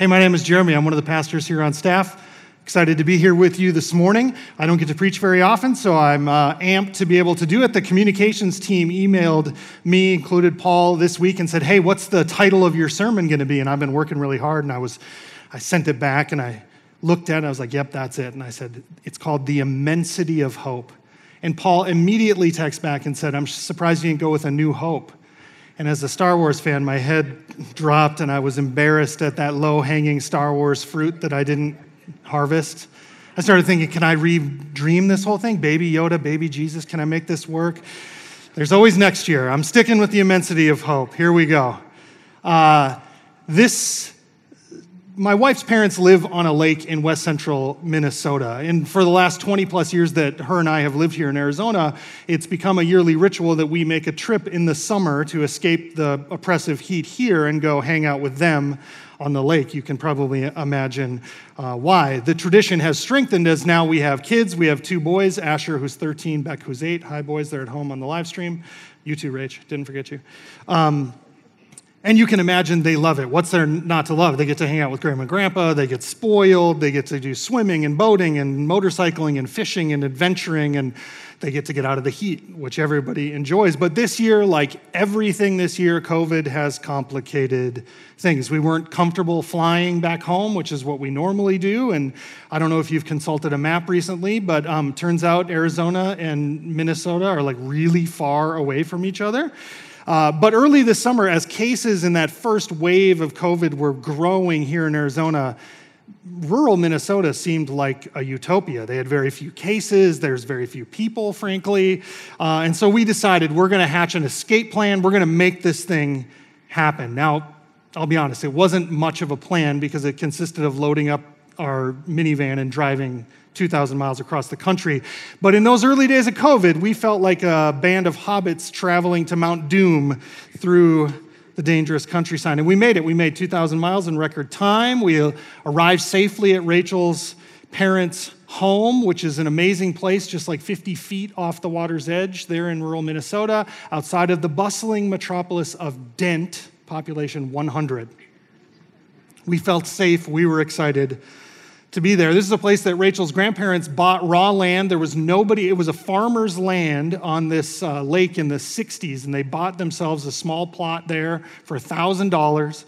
Hey, my name is Jeremy. I'm one of the pastors here on staff. Excited to be here with you this morning. I don't get to preach very often, so I'm uh, amped to be able to do it. The communications team emailed me, included Paul, this week and said, "Hey, what's the title of your sermon going to be?" And I've been working really hard, and I was, I sent it back, and I looked at it, I was like, "Yep, that's it." And I said, "It's called the immensity of hope." And Paul immediately texted back and said, "I'm surprised you didn't go with a new hope." And as a Star Wars fan, my head dropped, and I was embarrassed at that low-hanging Star Wars fruit that I didn't harvest. I started thinking, can I re-dream this whole thing? Baby Yoda, baby Jesus, can I make this work? There's always next year. I'm sticking with the immensity of hope. Here we go. Uh, this, my wife's parents live on a lake in west central Minnesota. And for the last 20 plus years that her and I have lived here in Arizona, it's become a yearly ritual that we make a trip in the summer to escape the oppressive heat here and go hang out with them on the lake. You can probably imagine uh, why. The tradition has strengthened as now we have kids. We have two boys Asher, who's 13, Beck, who's 8. Hi, boys. They're at home on the live stream. You too, Rach. Didn't forget you. Um, and you can imagine they love it. What's there not to love? They get to hang out with grandma and grandpa, they get spoiled, they get to do swimming and boating and motorcycling and fishing and adventuring, and they get to get out of the heat, which everybody enjoys. But this year, like everything this year, COVID has complicated things. We weren't comfortable flying back home, which is what we normally do. And I don't know if you've consulted a map recently, but um, turns out Arizona and Minnesota are like really far away from each other. Uh, but early this summer, as cases in that first wave of COVID were growing here in Arizona, rural Minnesota seemed like a utopia. They had very few cases, there's very few people, frankly. Uh, and so we decided we're going to hatch an escape plan, we're going to make this thing happen. Now, I'll be honest, it wasn't much of a plan because it consisted of loading up our minivan and driving 2,000 miles across the country. But in those early days of COVID, we felt like a band of hobbits traveling to Mount Doom through the dangerous countryside. And we made it. We made 2,000 miles in record time. We uh, arrived safely at Rachel's parents' home, which is an amazing place, just like 50 feet off the water's edge there in rural Minnesota, outside of the bustling metropolis of Dent, population 100. We felt safe. We were excited to be there. This is a place that Rachel's grandparents bought raw land. There was nobody, it was a farmer's land on this uh, lake in the 60s, and they bought themselves a small plot there for $1,000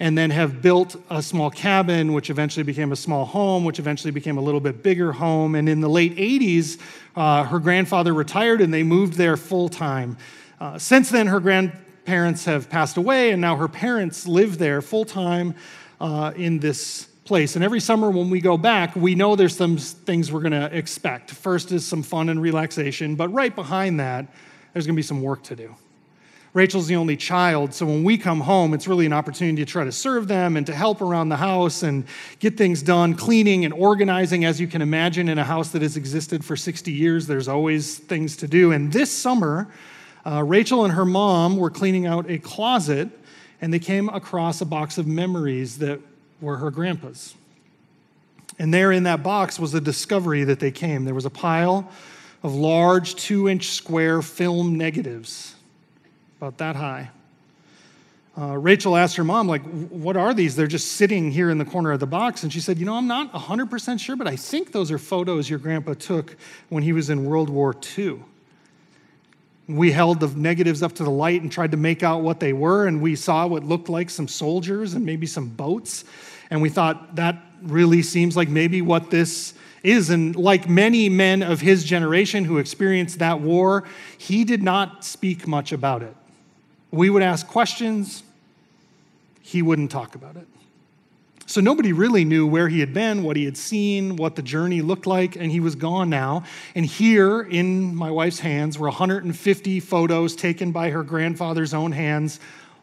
and then have built a small cabin, which eventually became a small home, which eventually became a little bit bigger home. And in the late 80s, uh, her grandfather retired and they moved there full time. Uh, since then, her grandparents have passed away, and now her parents live there full time uh, in this place. And every summer when we go back, we know there's some things we're going to expect. First is some fun and relaxation, but right behind that, there's going to be some work to do. Rachel's the only child, so when we come home, it's really an opportunity to try to serve them and to help around the house and get things done, cleaning and organizing. As you can imagine, in a house that has existed for 60 years, there's always things to do. And this summer, uh, Rachel and her mom were cleaning out a closet and they came across a box of memories that were her grandpa's. And there in that box was a discovery that they came. There was a pile of large two inch square film negatives, about that high. Uh, Rachel asked her mom, like, what are these? They're just sitting here in the corner of the box. And she said, you know, I'm not 100% sure, but I think those are photos your grandpa took when he was in World War II. We held the negatives up to the light and tried to make out what they were, and we saw what looked like some soldiers and maybe some boats. And we thought that really seems like maybe what this is. And like many men of his generation who experienced that war, he did not speak much about it. We would ask questions, he wouldn't talk about it. So nobody really knew where he had been, what he had seen, what the journey looked like, and he was gone now. And here in my wife's hands were 150 photos taken by her grandfather's own hands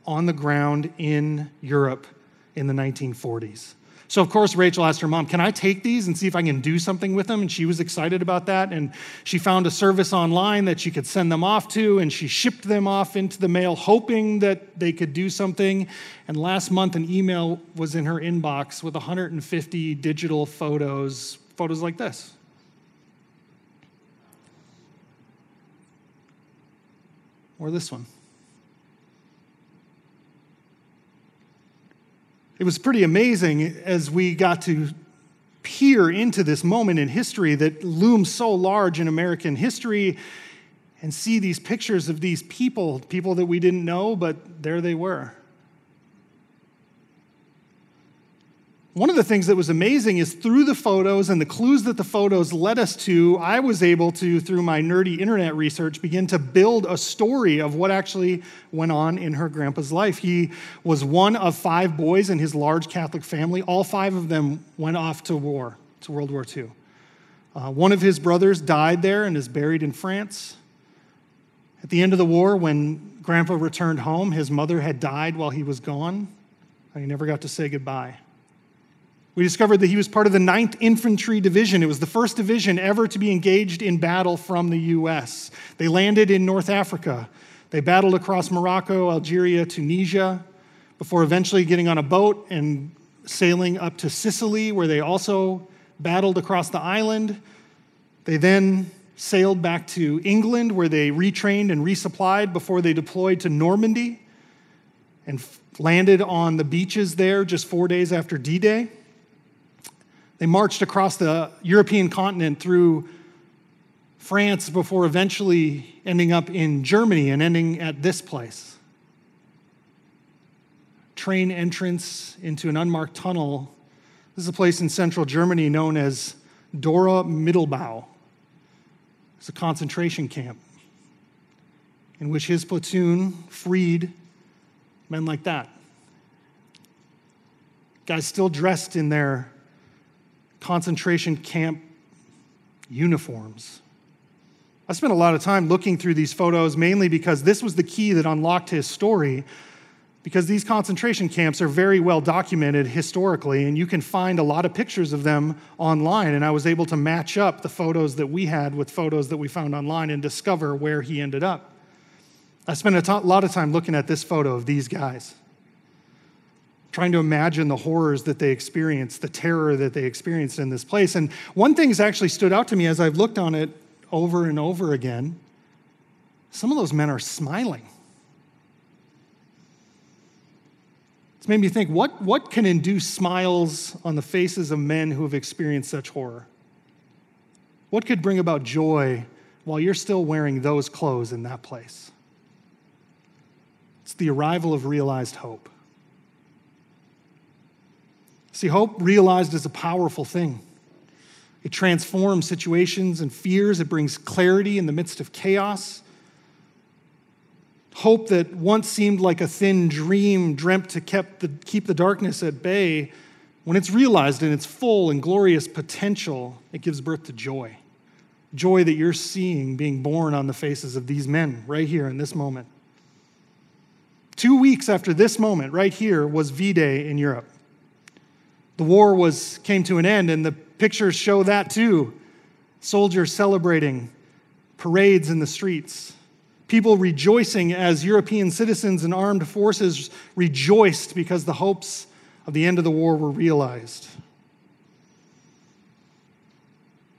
on the ground in Europe in the 1940s. So, of course, Rachel asked her mom, Can I take these and see if I can do something with them? And she was excited about that. And she found a service online that she could send them off to, and she shipped them off into the mail, hoping that they could do something. And last month, an email was in her inbox with 150 digital photos, photos like this. Or this one. It was pretty amazing as we got to peer into this moment in history that looms so large in American history and see these pictures of these people, people that we didn't know, but there they were. One of the things that was amazing is through the photos and the clues that the photos led us to, I was able to, through my nerdy internet research, begin to build a story of what actually went on in her grandpa's life. He was one of five boys in his large Catholic family. All five of them went off to war, to World War II. Uh, one of his brothers died there and is buried in France. At the end of the war, when grandpa returned home, his mother had died while he was gone, and he never got to say goodbye. We discovered that he was part of the 9th Infantry Division. It was the first division ever to be engaged in battle from the U.S. They landed in North Africa. They battled across Morocco, Algeria, Tunisia, before eventually getting on a boat and sailing up to Sicily, where they also battled across the island. They then sailed back to England, where they retrained and resupplied before they deployed to Normandy and landed on the beaches there just four days after D Day. They marched across the European continent through France before eventually ending up in Germany and ending at this place. Train entrance into an unmarked tunnel. This is a place in central Germany known as Dora Mittelbau. It's a concentration camp in which his platoon freed men like that. Guys still dressed in their concentration camp uniforms. I spent a lot of time looking through these photos mainly because this was the key that unlocked his story. Because these concentration camps are very well documented historically, and you can find a lot of pictures of them online. And I was able to match up the photos that we had with photos that we found online and discover where he ended up. I spent a lot of time looking at this photo of these guys trying to imagine the horrors that they experienced, the terror that they experienced in this place. And one thing has actually stood out to me as I've looked on it over and over again. Some of those men are smiling. It's made me think what, what can induce smiles on the faces of men who have experienced such horror? What could bring about joy while you're still wearing those clothes in that place? It's the arrival of realized hope. See, hope realized is a powerful thing. It transforms situations and fears, it brings clarity in the midst of chaos. Hope that once seemed like a thin dream dreamt to keep the, keep the darkness at bay, when it's realized in its full and glorious potential, it gives birth to joy. Joy that you're seeing being born on the faces of these men right here in this moment. Two weeks after this moment, right here, was V Day in Europe. The war was, came to an end, and the pictures show that too. Soldiers celebrating, parades in the streets, people rejoicing as European citizens and armed forces rejoiced because the hopes of the end of the war were realized.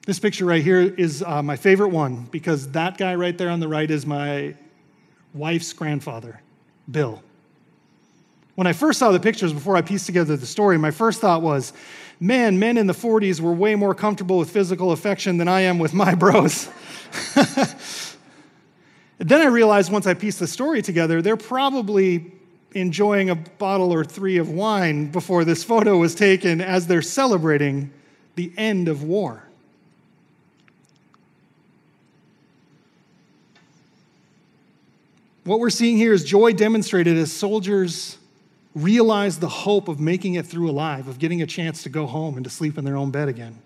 This picture right here is uh, my favorite one because that guy right there on the right is my wife's grandfather, Bill. When I first saw the pictures before I pieced together the story, my first thought was, man, men in the 40s were way more comfortable with physical affection than I am with my bros. then I realized once I pieced the story together, they're probably enjoying a bottle or three of wine before this photo was taken as they're celebrating the end of war. What we're seeing here is joy demonstrated as soldiers realized the hope of making it through alive, of getting a chance to go home and to sleep in their own bed again.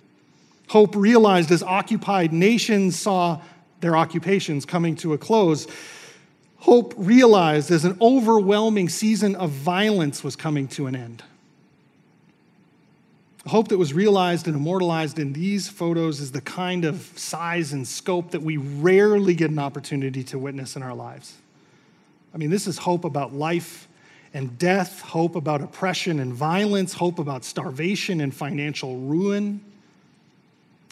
Hope realized as occupied nations saw their occupations coming to a close. Hope realized as an overwhelming season of violence was coming to an end. hope that was realized and immortalized in these photos is the kind of size and scope that we rarely get an opportunity to witness in our lives. I mean, this is hope about life and death, hope about oppression and violence, hope about starvation and financial ruin.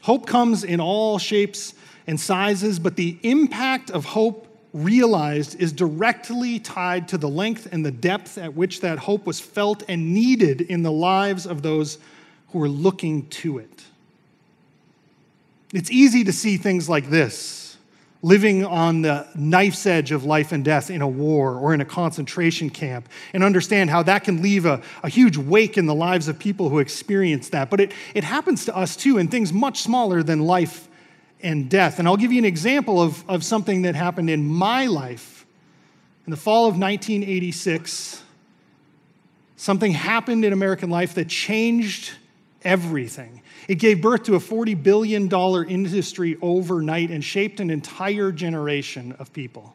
Hope comes in all shapes and sizes, but the impact of hope realized is directly tied to the length and the depth at which that hope was felt and needed in the lives of those who were looking to it. It's easy to see things like this living on the knife's edge of life and death in a war or in a concentration camp, and understand how that can leave a, a huge wake in the lives of people who experience that. But it, it happens to us too in things much smaller than life and death. And I'll give you an example of, of something that happened in my life. In the fall of 1986, something happened in American life that changed everything. It gave birth to a $40 billion industry overnight and shaped an entire generation of people.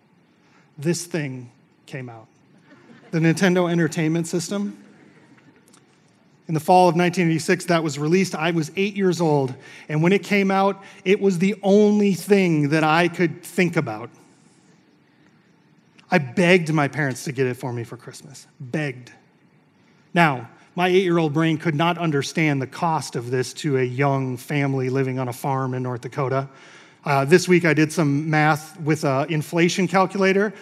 This thing came out the Nintendo Entertainment System. In the fall of 1986, that was released. I was eight years old. And when it came out, it was the only thing that I could think about. I begged my parents to get it for me for Christmas. Begged. Now, my eight year old brain could not understand the cost of this to a young family living on a farm in North Dakota. Uh, this week I did some math with an inflation calculator.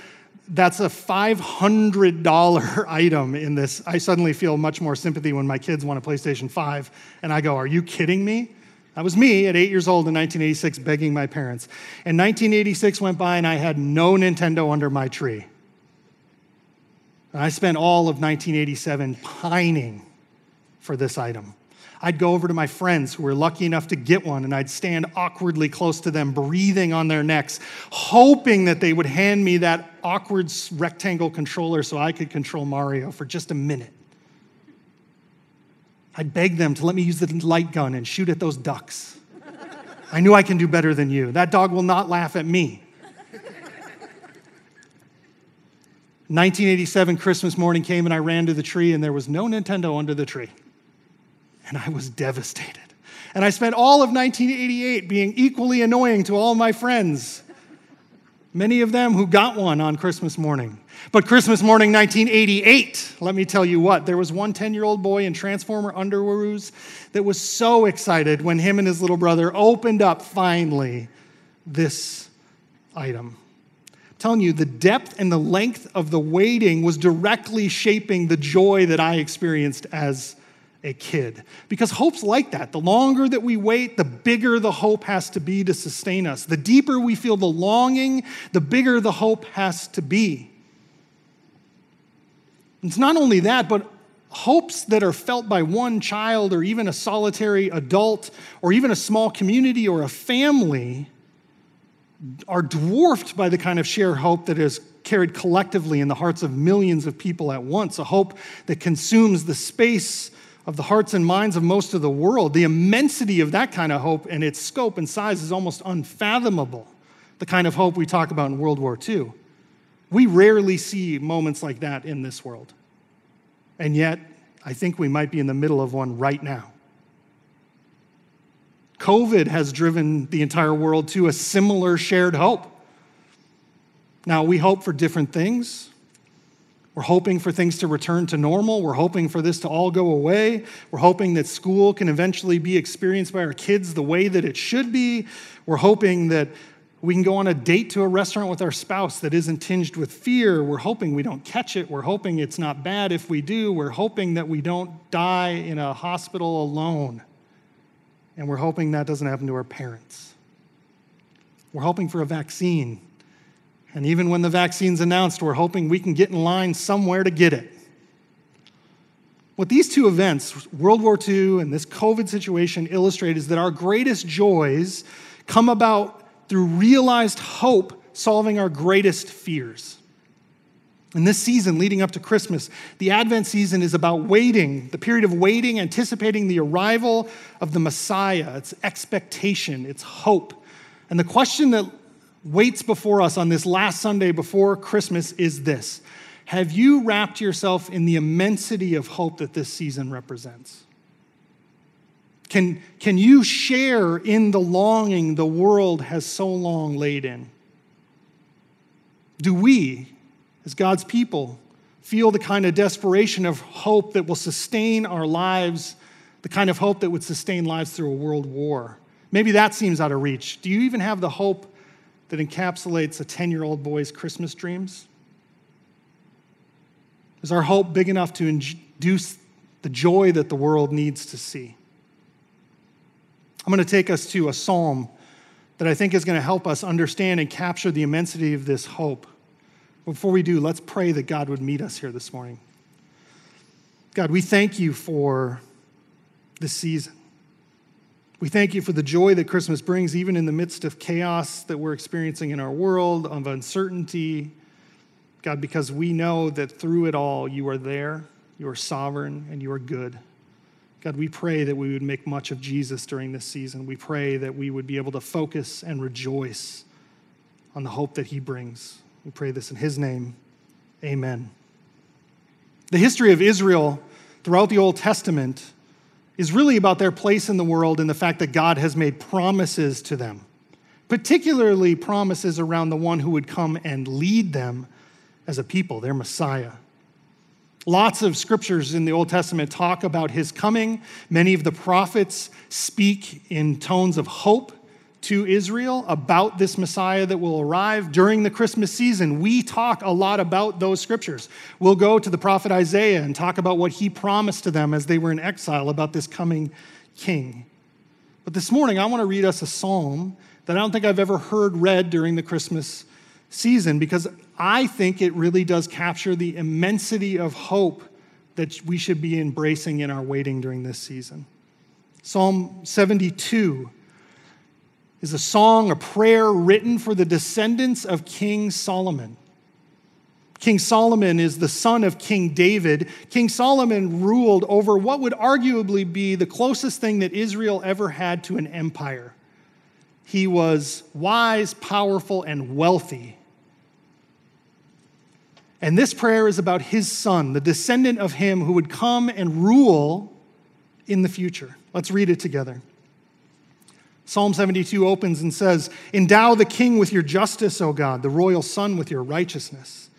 That's a $500 item in this. I suddenly feel much more sympathy when my kids want a PlayStation 5, and I go, Are you kidding me? That was me at eight years old in 1986 begging my parents. And 1986 went by, and I had no Nintendo under my tree. I spent all of 1987 pining for this item. I'd go over to my friends who were lucky enough to get one, and I'd stand awkwardly close to them, breathing on their necks, hoping that they would hand me that awkward rectangle controller so I could control Mario for just a minute. I'd beg them to let me use the light gun and shoot at those ducks. I knew I can do better than you. That dog will not laugh at me. 1987 Christmas morning came and I ran to the tree and there was no Nintendo under the tree. And I was devastated. And I spent all of 1988 being equally annoying to all my friends, many of them who got one on Christmas morning. But Christmas morning 1988, let me tell you what, there was one 10 year old boy in Transformer underoos that was so excited when him and his little brother opened up finally this item telling you the depth and the length of the waiting was directly shaping the joy that I experienced as a kid. Because hope's like that. The longer that we wait, the bigger the hope has to be to sustain us. The deeper we feel the longing, the bigger the hope has to be. It's not only that, but hopes that are felt by one child or even a solitary adult or even a small community or a family are dwarfed by the kind of shared hope that is carried collectively in the hearts of millions of people at once, a hope that consumes the space of the hearts and minds of most of the world. The immensity of that kind of hope and its scope and size is almost unfathomable, the kind of hope we talk about in World War II. We rarely see moments like that in this world. And yet, I think we might be in the middle of one right now. COVID has driven the entire world to a similar shared hope. Now, we hope for different things. We're hoping for things to return to normal. We're hoping for this to all go away. We're hoping that school can eventually be experienced by our kids the way that it should be. We're hoping that we can go on a date to a restaurant with our spouse that isn't tinged with fear. We're hoping we don't catch it. We're hoping it's not bad if we do. We're hoping that we don't die in a hospital alone and we're hoping that doesn't happen to our parents. We're hoping for a vaccine. And even when the vaccine's announced, we're hoping we can get in line somewhere to get it. What these two events, World War II and this COVID situation, illustrate is that our greatest joys come about through realized hope solving our greatest fears. In this season leading up to Christmas, the Advent season is about waiting, the period of waiting, anticipating the arrival of the Messiah. It's expectation, it's hope. And the question that waits before us on this last Sunday before Christmas is this Have you wrapped yourself in the immensity of hope that this season represents? Can, can you share in the longing the world has so long laid in? Do we, as God's people, feel the kind of desperation of hope that will sustain our lives, the kind of hope that would sustain lives through a world war. Maybe that seems out of reach. Do you even have the hope that encapsulates a 10 year old boy's Christmas dreams? Is our hope big enough to induce the joy that the world needs to see? I'm going to take us to a psalm that I think is going to help us understand and capture the immensity of this hope. Before we do, let's pray that God would meet us here this morning. God, we thank you for this season. We thank you for the joy that Christmas brings, even in the midst of chaos that we're experiencing in our world, of uncertainty. God, because we know that through it all, you are there, you are sovereign, and you are good. God, we pray that we would make much of Jesus during this season. We pray that we would be able to focus and rejoice on the hope that he brings. We pray this in his name. Amen. The history of Israel throughout the Old Testament is really about their place in the world and the fact that God has made promises to them, particularly promises around the one who would come and lead them as a people, their Messiah. Lots of scriptures in the Old Testament talk about his coming. Many of the prophets speak in tones of hope to Israel about this Messiah that will arrive during the Christmas season. We talk a lot about those scriptures. We'll go to the prophet Isaiah and talk about what he promised to them as they were in exile about this coming king. But this morning, I want to read us a psalm that I don't think I've ever heard read during the Christmas season because I think it really does capture the immensity of hope that we should be embracing in our waiting during this season. Psalm 72 is a song, a prayer written for the descendants of King Solomon. King Solomon is the son of King David. King Solomon ruled over what would arguably be the closest thing that Israel ever had to an empire. He was wise, powerful, and wealthy. And this prayer is about his son, the descendant of him who would come and rule in the future. Let's read it together. Psalm 72 opens and says, Endow the king with your justice, O God, the royal son with your righteousness.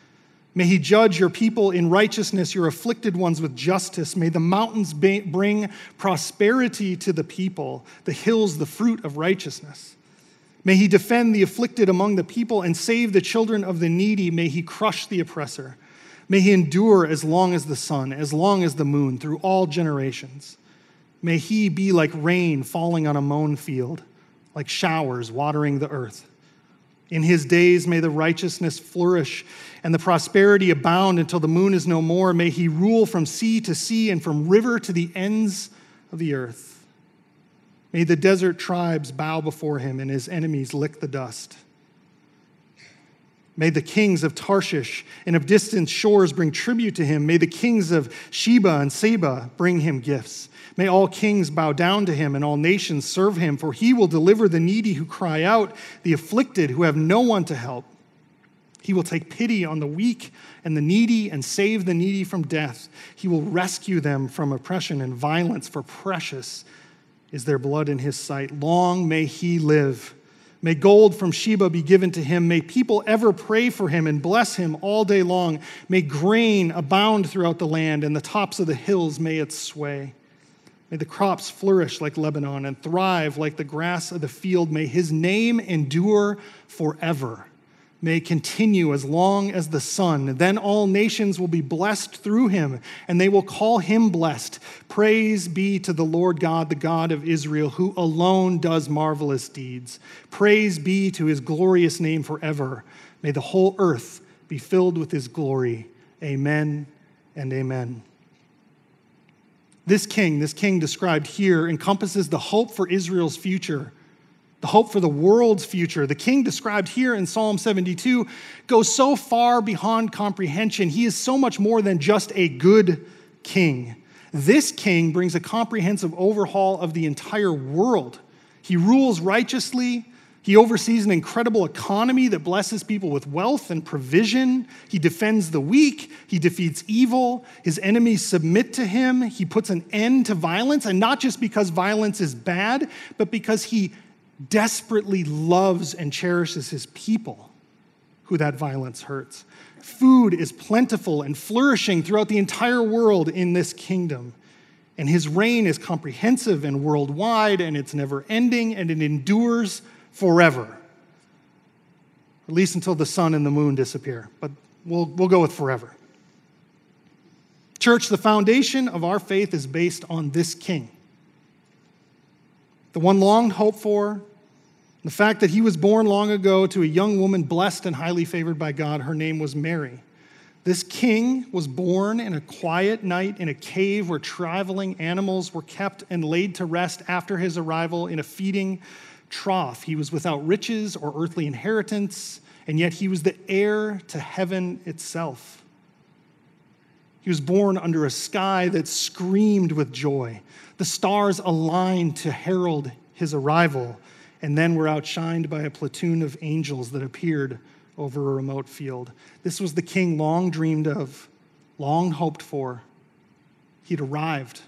May he judge your people in righteousness, your afflicted ones with justice. May the mountains bring prosperity to the people, the hills the fruit of righteousness. May he defend the afflicted among the people and save the children of the needy. May he crush the oppressor. May he endure as long as the sun, as long as the moon, through all generations. May he be like rain falling on a mown field, like showers watering the earth. In his days may the righteousness flourish and the prosperity abound until the moon is no more. May he rule from sea to sea and from river to the ends of the earth. May the desert tribes bow before him and his enemies lick the dust. May the kings of Tarshish and of distant shores bring tribute to him. May the kings of Sheba and Seba bring him gifts. May all kings bow down to him and all nations serve him, for he will deliver the needy who cry out, the afflicted who have no one to help. He will take pity on the weak and the needy and save the needy from death. He will rescue them from oppression and violence, for precious is their blood in his sight. Long may he live. May gold from Sheba be given to him. May people ever pray for him and bless him all day long. May grain abound throughout the land, and the tops of the hills may it sway. May the crops flourish like Lebanon and thrive like the grass of the field. May his name endure forever may continue as long as the sun. Then all nations will be blessed through him, and they will call him blessed. Praise be to the Lord God, the God of Israel, who alone does marvelous deeds. Praise be to his glorious name forever. May the whole earth be filled with his glory. Amen and amen. This king, this king described here, encompasses the hope for Israel's future the hope for the world's future. The king described here in Psalm 72 goes so far beyond comprehension. He is so much more than just a good king. This king brings a comprehensive overhaul of the entire world. He rules righteously. He oversees an incredible economy that blesses people with wealth and provision. He defends the weak. He defeats evil. His enemies submit to him. He puts an end to violence, and not just because violence is bad, but because he desperately loves and cherishes his people who that violence hurts. Food is plentiful and flourishing throughout the entire world in this kingdom. And his reign is comprehensive and worldwide, and it's never ending, and it endures forever. at least until the sun and the moon disappear, but we'll, we'll go with forever. Church, the foundation of our faith is based on this king. The one long hoped for, the fact that he was born long ago to a young woman blessed and highly favored by God. Her name was Mary. This king was born in a quiet night in a cave where traveling animals were kept and laid to rest after his arrival in a feeding trough. He was without riches or earthly inheritance, and yet he was the heir to heaven itself. He was born under a sky that screamed with joy. The stars aligned to herald his arrival, and then were outshined by a platoon of angels that appeared over a remote field. This was the king long dreamed of, long hoped for. He'd arrived.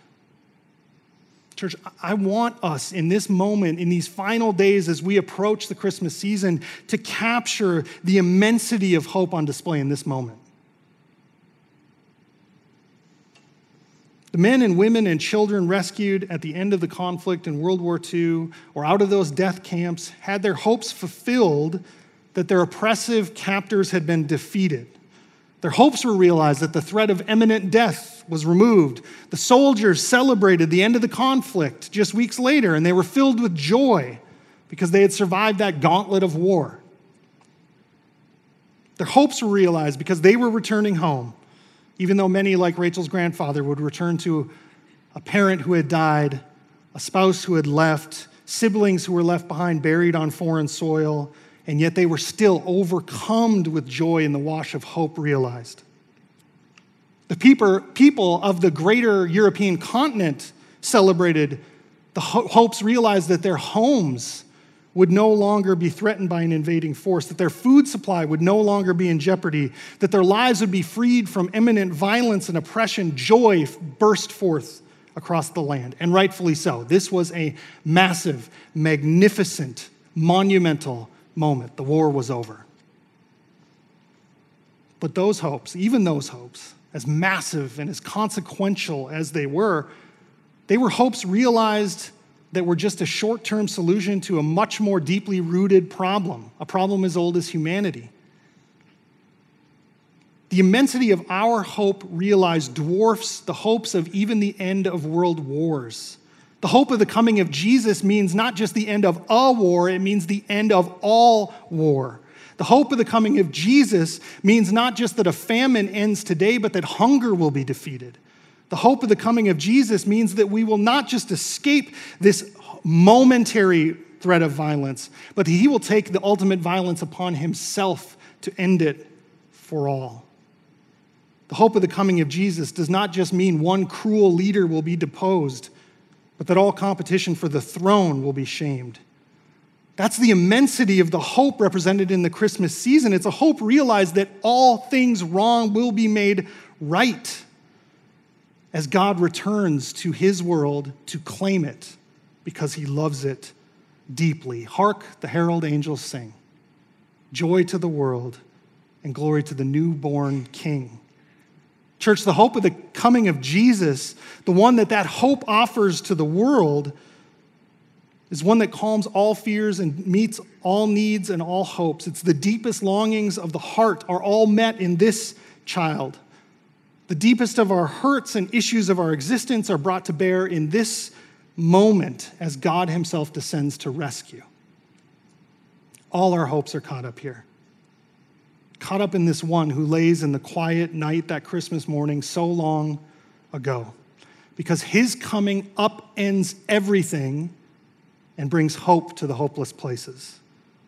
Church, I want us in this moment, in these final days as we approach the Christmas season, to capture the immensity of hope on display in this moment. The men and women and children rescued at the end of the conflict in World War II or out of those death camps had their hopes fulfilled that their oppressive captors had been defeated. Their hopes were realized that the threat of imminent death was removed. The soldiers celebrated the end of the conflict just weeks later, and they were filled with joy because they had survived that gauntlet of war. Their hopes were realized because they were returning home, even though many, like Rachel's grandfather, would return to a parent who had died, a spouse who had left, siblings who were left behind buried on foreign soil, and yet they were still overcome with joy in the wash of hope realized. The people of the greater European continent celebrated the hopes realized that their homes would no longer be threatened by an invading force, that their food supply would no longer be in jeopardy, that their lives would be freed from imminent violence and oppression. Joy burst forth across the land, and rightfully so. This was a massive, magnificent, monumental moment. The war was over. But those hopes, even those hopes, as massive and as consequential as they were, they were hopes realized that were just a short term solution to a much more deeply rooted problem, a problem as old as humanity. The immensity of our hope realized dwarfs the hopes of even the end of world wars. The hope of the coming of Jesus means not just the end of a war, it means the end of all war. The hope of the coming of Jesus means not just that a famine ends today, but that hunger will be defeated. The hope of the coming of Jesus means that we will not just escape this momentary threat of violence, but he will take the ultimate violence upon himself to end it for all. The hope of the coming of Jesus does not just mean one cruel leader will be deposed, but that all competition for the throne will be shamed. That's the immensity of the hope represented in the Christmas season. It's a hope realized that all things wrong will be made right as God returns to his world to claim it because he loves it deeply. Hark, the herald angels sing. Joy to the world and glory to the newborn king. Church, the hope of the coming of Jesus, the one that that hope offers to the world, is one that calms all fears and meets all needs and all hopes. It's the deepest longings of the heart are all met in this child. The deepest of our hurts and issues of our existence are brought to bear in this moment as God Himself descends to rescue. All our hopes are caught up here caught up in this one who lays in the quiet night that Christmas morning so long ago. Because his coming upends everything and brings hope to the hopeless places.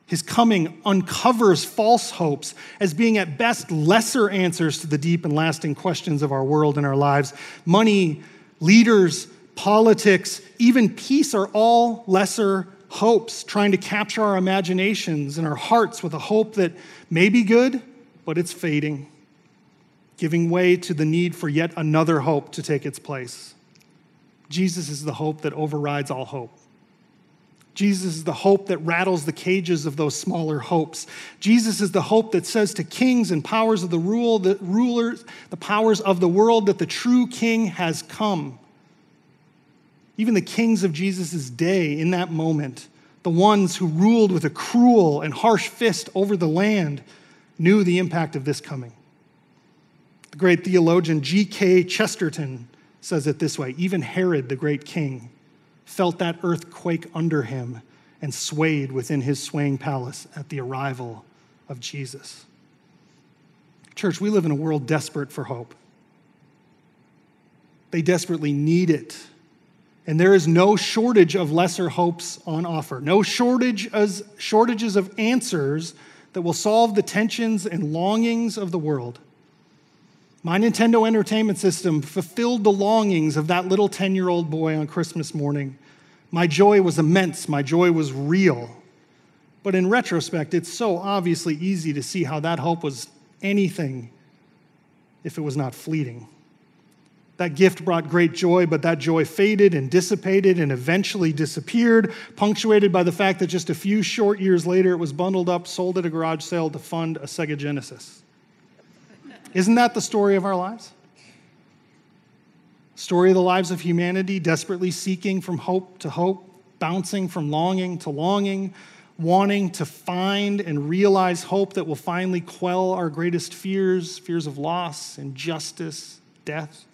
His coming uncovers false hopes as being at best lesser answers to the deep and lasting questions of our world and our lives. Money, leaders, politics, even peace are all lesser hopes, trying to capture our imaginations and our hearts with a hope that may be good, but it's fading, giving way to the need for yet another hope to take its place. Jesus is the hope that overrides all hope. Jesus is the hope that rattles the cages of those smaller hopes. Jesus is the hope that says to kings and powers of the rule, the rulers, the powers of the world, that the true king has come. Even the kings of Jesus' day, in that moment, the ones who ruled with a cruel and harsh fist over the land, knew the impact of this coming. The great theologian G.K. Chesterton says it this way Even Herod, the great king, felt that earthquake under him and swayed within his swaying palace at the arrival of Jesus. Church, we live in a world desperate for hope. They desperately need it. And there is no shortage of lesser hopes on offer, no shortage as, shortages of answers that will solve the tensions and longings of the world. My Nintendo Entertainment System fulfilled the longings of that little 10 year old boy on Christmas morning. My joy was immense, my joy was real. But in retrospect, it's so obviously easy to see how that hope was anything if it was not fleeting. That gift brought great joy, but that joy faded and dissipated and eventually disappeared, punctuated by the fact that just a few short years later it was bundled up, sold at a garage sale to fund a Sega Genesis. Isn't that the story of our lives? Story of the lives of humanity, desperately seeking from hope to hope, bouncing from longing to longing, wanting to find and realize hope that will finally quell our greatest fears fears of loss, injustice, death.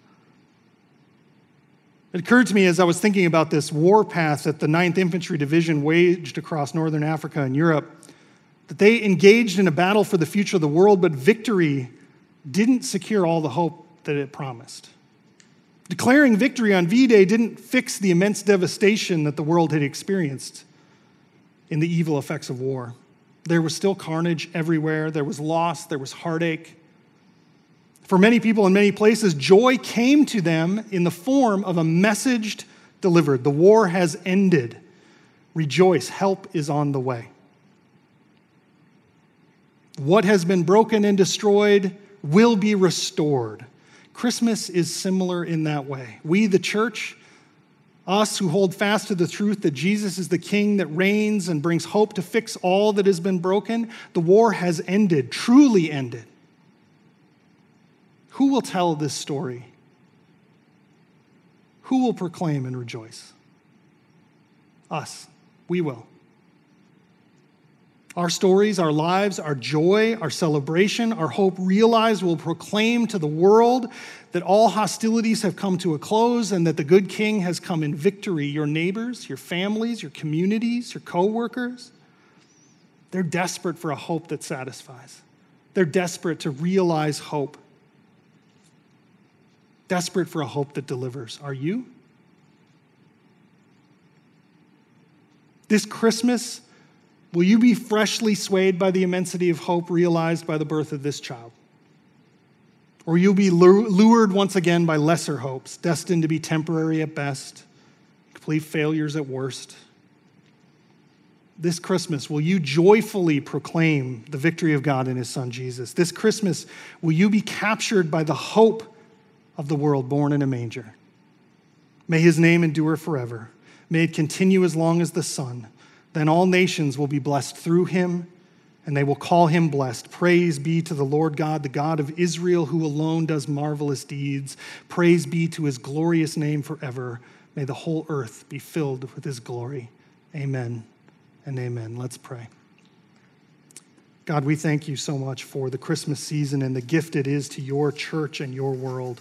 It occurred to me as I was thinking about this war path that the 9th Infantry Division waged across northern Africa and Europe, that they engaged in a battle for the future of the world, but victory didn't secure all the hope that it promised. Declaring victory on V Day didn't fix the immense devastation that the world had experienced in the evil effects of war. There was still carnage everywhere, there was loss, there was heartache. For many people in many places, joy came to them in the form of a message delivered. The war has ended. Rejoice, help is on the way. What has been broken and destroyed will be restored. Christmas is similar in that way. We, the church, us who hold fast to the truth that Jesus is the King that reigns and brings hope to fix all that has been broken, the war has ended, truly ended. Who will tell this story? Who will proclaim and rejoice? Us. We will. Our stories, our lives, our joy, our celebration, our hope realized will proclaim to the world that all hostilities have come to a close and that the good king has come in victory. Your neighbors, your families, your communities, your coworkers, they're desperate for a hope that satisfies. They're desperate to realize hope desperate for a hope that delivers. Are you? This Christmas, will you be freshly swayed by the immensity of hope realized by the birth of this child? Or you'll be lured once again by lesser hopes, destined to be temporary at best, complete failures at worst? This Christmas, will you joyfully proclaim the victory of God in His Son Jesus? This Christmas, will you be captured by the hope of the world born in a manger. May his name endure forever. May it continue as long as the sun. Then all nations will be blessed through him, and they will call him blessed. Praise be to the Lord God, the God of Israel, who alone does marvelous deeds. Praise be to his glorious name forever. May the whole earth be filled with his glory. Amen and amen. Let's pray. God, we thank you so much for the Christmas season and the gift it is to your church and your world.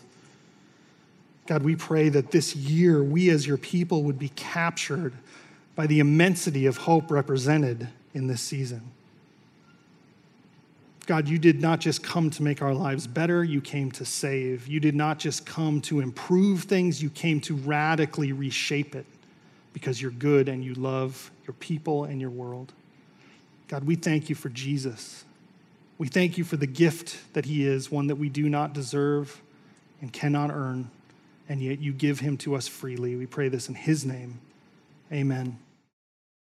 God, we pray that this year we as your people would be captured by the immensity of hope represented in this season. God, you did not just come to make our lives better, you came to save. You did not just come to improve things, you came to radically reshape it because you're good and you love your people and your world. God, we thank you for Jesus. We thank you for the gift that he is, one that we do not deserve and cannot earn and yet you give him to us freely. We pray this in his name. Amen.